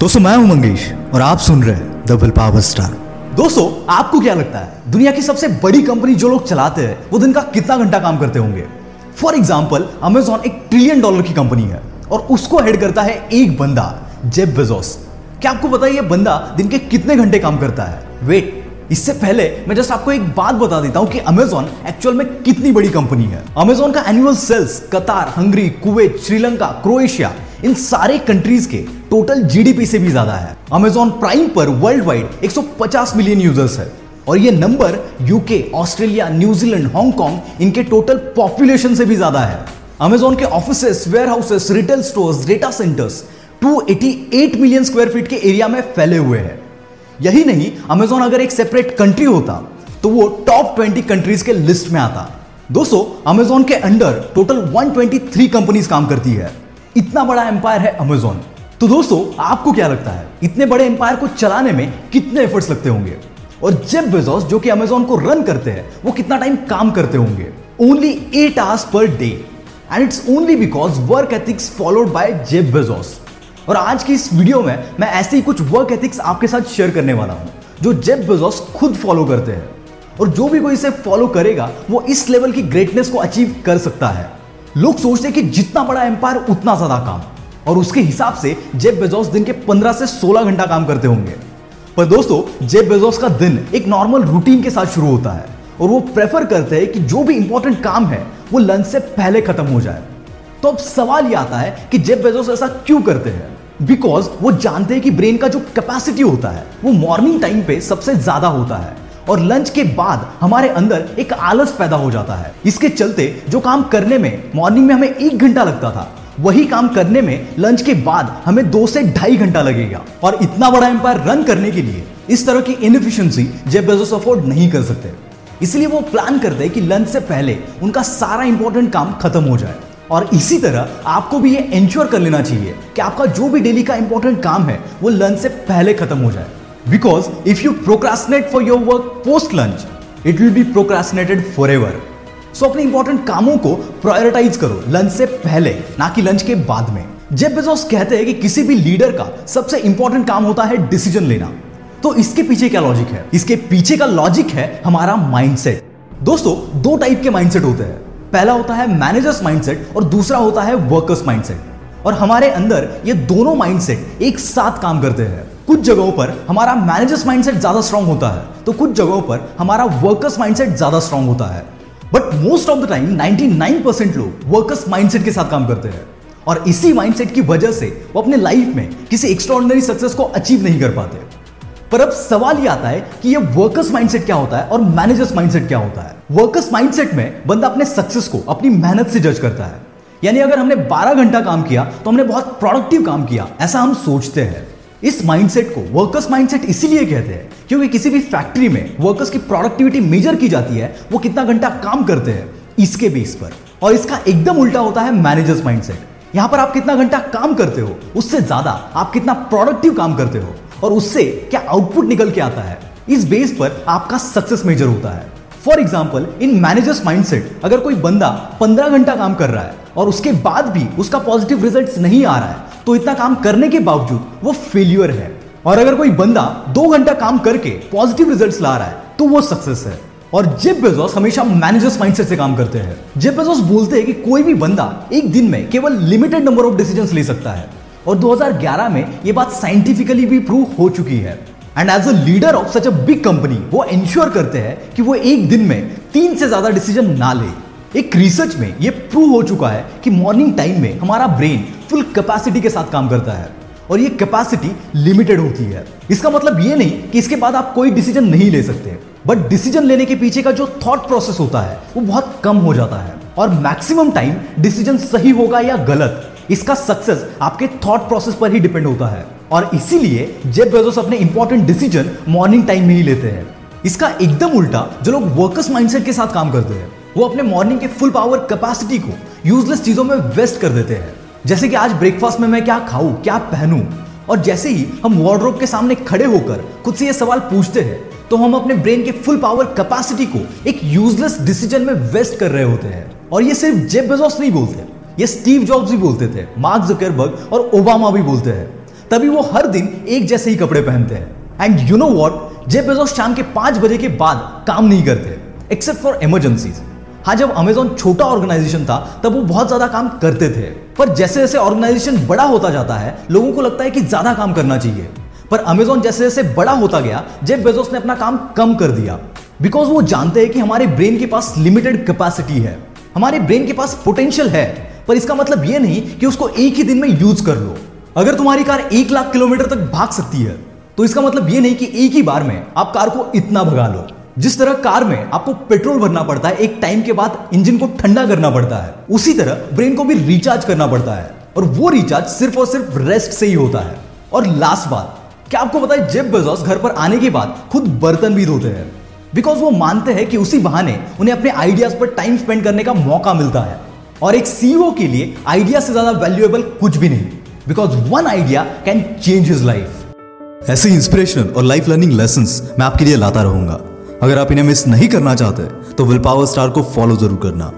दोस्तों मैं हूँ, मंगेश, और आप सुन रहे हैं विल पावर स्टार दोस्तों, आपको क्या लगता है, दुनिया की सबसे बड़ी कंपनी जो लोग चलाते हैं, वो दिन का कितना घंटा काम करते होंगे? फॉर एग्ज़ाम्पल अमेजॉन एक ट्रिलियन डॉलर की कंपनी है, और उसको हेड करता है एक बंदा जेब बेजोस क्या आपको पता है ये बंदा दिन के कितने घंटे काम करता है? वेट इससे पहले मैं जस्ट आपको एक बात बता देता हूँ कि अमेजॉन एक्चुअल में कितनी बड़ी कंपनी है। अमेजोन का annual sales Qatar Hungary Kuwait Sri Lanka Croatia इन सारे कंट्रीज़ के टोटल जीडीपी से भी ज़्यादा है। अमेजॉन प्राइम पर वर्ल्ड वाइड 150 मिलियन यूज़र्स है। और ये number UK Australia New Zealand Hong Kong इनके टोटल पॉपुलेशन से भी ज़्यादा है। अमेजॉन के offices warehouses retail stores data centres 288 million square feet के एरिया में फैले हुए हैं। यही नहीं अमेजॉन अगर एक सेपरेट कंट्री होता तो वो टॉप 20 कंट्रीज़ के लिस्ट में आता। दोस्तों अमेजॉन के अंडर टोटल 123 कंपनीज़ काम करती है। इतना बड़ा एम्पायर है अमेजॉन तो दोस्तों, आपको क्या लगता है? इतने बड़े एम्पायर को चलाने में कितने एफर्ट्स लगते होंगे? और जेब बेजोस, जो कि अमेजॉन को रन करते हैं, वो कितना टाइम काम करते होंगे? Only eight hours per day and it's only because work ethics followed by Jeff Bezos. और आज की इस वीडियो में मैं ऐसे ही कुछ वर्क एथिक्स आपके साथ शेयर करने वाला हूँ, जो जेब बेजोस खुद फॉलो करते हैं। और जो भी कोई इसे फॉलो करेगा, वो इस लेवल की ग्रेटनेस को अचीव कर सकता है। लोग सोचते हैं कि जितना बड़ा एम्पायर उतना ज़्यादा काम। और उसके हिसाब से जेब बेजोस दिन के 15 से 16 घंटा काम करते होंगे। पर दोस्तों जेब बेजोस का दिन एक नॉर्मल रूटीन के साथ शुरू होता है और वो प्रेफर करते हैं कि जो भी इंपॉर्टेंट काम है, वो लंच से पहले खत्म हो जाए। तो अब सवाल ये आता है कि जेब बेजोस ऐसा क्यों करते हैं? बिकॉज़ वो जानते हैं कि ब्रेन का जो कैपेसिटी होता है, वो मॉर्निंग टाइम पे सबसे ज़्यादा होता है और लंच के बाद हमारे अंदर एक आलस पैदा हो जाता है। इसके चलते जो काम करने में मॉर्निंग में हमें एक घंटा लगता था वही काम करने में लंच के बाद हमें दो से ढाई घंटा लगेगा। और इतना बड़ा एम्पायर रन करने के लिए इस तरह की इनएफिशिएंसी जेब बेजोस अफोर्ड नहीं कर सकते। इसलिए वो प्लान करते हैं कि लंच से पहले उनका सारा इंपॉर्टेंट काम खत्म हो जाए। और इसी तरह आपको भी ये इंश्योर कर लेना चाहिए कि आपका जो भी डेली का इंपॉर्टेंट काम है, वो लंच से पहले खत्म हो जाए। Because if you procrastinate for your work post lunch it will be procrastinated for ever so अपने इंपॉर्टेंट कामों को प्रायोरिटाइज करो लंच से पहले, ना कि लंच के बाद में। जेब बेजोस कहते हैं कि किसी भी लीडर का सबसे इंपॉर्टेंट काम होता है डिसीज़न लेना। तो इसके पीछे क्या लॉजिक है? इसके पीछे का लॉजिक है हमारा माइंडसेट दोस्तों, दो टाइप के माइंडसेट होते हैं। पहला होता है मैनेजर्स माइंडसेट और दूसरा होता है वर्कर्स माइंडसेट और हमारे अंदर ये दोनों माइंडसेट एक साथ काम करते हैं। कुछ जगहों पर हमारा मैनेजर्स माइंडसेट ज़्यादा स्ट्रांग होता है तो कुछ जगहों पर हमारा वर्कर्स माइंडसेट ज़्यादा स्ट्रांग होता है। But most of the time 99% लोग वर्कर्स माइंडसेट के साथ काम करते हैं। और इसी माइंडसेट की वजह से वो अपने लाइफ में किसी एक्स्ट्रॉर्डनरी सक्सेस को अचीव नहीं कर पाते। पर अब सवाल ये आता है कि ये वर्कर्स माइंडसेट क्या होता है और मैनेजर्स माइंडसेट क्या होता है? वर्कर्स माइंडसेट में बंदा अपने सक्सेस को, अपनी मेहनत से जज करता है। यानी अगर हमने 12 घंटा काम किया तो हमने बहुत प्रोडक्टिव काम किया, ऐसा हम सोचते हैं। इस माइंडसेट को वर्कर्स माइंडसेट इसीलिए कहते हैं, क्योंकि किसी भी फैक्ट्री में वर्कर्स की प्रोडक्टिविटी मेजर की जाती है, वो कितना घंटा काम करते हैं, इसके बेस पर। और इसका एकदम उल्टा होता है मैनेजर्स माइंडसेट यहाँ पर आप कितना घंटा काम करते हो, उससे ज़्यादा आप कितना प्रोडक्टिव काम करते हो, और उससे क्या आउटपुट निकल के आता है, इस बेस पर आपका सक्सेस मेजर होता है। For example in managers mindset अगर कोई बंदा पंद्रह घंटा काम कर रहा है, और उसके बाद भी उसका पॉजिटिव रिज़ल्ट नहीं आ रहा है तो इतना काम करने के बावजूद वो फेल्यूर है। और अगर कोई बंदा दो घंटा काम करके पॉजिटिव रिजल्ट्स ला रहा है तो वो सक्सेस है। और जेब बेजोस हमेशा मैनेजर्स माइंडसेट से काम करते हैं। जेब बेजोस बोलते हैं कि कोई भी बंदा एक दिन में केवल लिमिटेड नंबर ऑफ़ डिसीजंस ले सकता है। और 2011 में ये बात साइंटिफिकली भी प्रूव हो चुकी है। And as a leader of such a big company वो इंश्योर करते हैं कि वो एक दिन में तीन से ज़्यादा डिसीज़न ना ले। एक रिसर्च में ये प्रूव हो चुका है कि मॉर्निंग टाइम में हमारा ब्रेन फुल कैपेसिटी के साथ काम करता है और ये कैपेसिटी लिमिटेड होती है। इसका मतलब ये नहीं कि इसके बाद आप कोई डिसीज़न नहीं ले सकते। बट डिसीज़न लेने के पीछे का जो थॉट प्रोसेस होता है, वो बहुत कम हो जाता है। और मैक्सिमम टाइम डिसीज़न सही होगा या गलत, इसका सक्सेस आपके थॉट प्रोसेस पर ही डिपेंड होता है। और इसीलिए जेब बेजोस अपने इंपॉर्टेंट डिसीज़न मॉर्निंग टाइम में ही लेते हैं। इसका एकदम उल्टा जो लोग वर्कर्स माइंडसेट के साथ काम करते हैं, वो अपने मॉर्निंग के फुल पावर कैपेसिटी को यूजलेस चीज़ों में वेस्ट कर देते हैं। जैसे कि आज ब्रेकफास्ट में मैं क्या खाऊं, क्या पहनूं? और जैसे ही हम वार्ड्रोब के सामने खड़े होकर खुद से ये सवाल पूछते हैं तो हम अपने ब्रेन के फुल पावर कैपेसिटी को एक यूजलेस डिसीज़न में वेस्ट कर रहे होते हैं। और ये सिर्फ़ जेब बेजोस नहीं बोलते, ये स्टीव जॉब्स भी बोलते थे मार्क जकरबर्ग और ओबामा भी बोलते हैं। तभी वो हर दिन एक जैसे ही कपड़े पहनते हैं। And you know what Jeff Bezos शाम के पाँच बजे के बाद काम नहीं करते एक्सेप्ट फॉर इमरजेंसीज हाँ जब अमेजोन छोटा ऑर्गेनाइजेशन था, तब वो बहुत ज़्यादा काम करते थे। पर जैसे जैसे ऑर्गेनाइजेशन बड़ा होता जाता है, लोगों को लगता है कि ज़्यादा काम करना चाहिए। पर अमेजोन जैसे जैसे बड़ा होता गया जेब बेजोस ने अपना काम कम कर दिया। बिकॉज़ वो जानते हैं कि हमारे ब्रेन के पास लिमिटेड कैपेसिटी है। हमारे ब्रेन के पास पोटेंशियल है। पर इसका मतलब ये नहीं कि उसको एक ही दिन में यूज़ कर लो। अगर तुम्हारी कार एक लाख किलोमीटर तक भाग सकती है तो इसका मतलब ये नहीं कि एक ही बार में आप कार को इतना भगा लो। जिस तरह कार में आपको पेट्रोल भरना पड़ता है, एक टाइम के बाद इंजन को ठंडा करना पड़ता है, उसी तरह ब्रेन को भी रिचार्ज करना पड़ता है, और वो रिचार्ज सिर्फ़ और सिर्फ़ रेस्ट से ही होता है। और लास्ट बात, क्या आपको पता है जेब बेजोस घर पर आने के बाद खुद बर्तन भी धोते हैं? बिकॉज़ वो मानते हैं कि उसी बहाने उन्हें अपने आइडियाज़ पर टाइम स्पेंड करने का मौका मिलता है। और एक सीईओ के लिए आइडिया से ज़्यादा वैल्यूएबल कुछ भी नहीं। Because one idea can change his life ऐसे इंस्पिरेशनल और लाइफ लर्निंग लेसन मैं आपके लिए लाता रहूँगा। अगर आप इन्हें मिस नहीं करना चाहते तो विल पावर स्टार को फॉलो ज़रूर करना।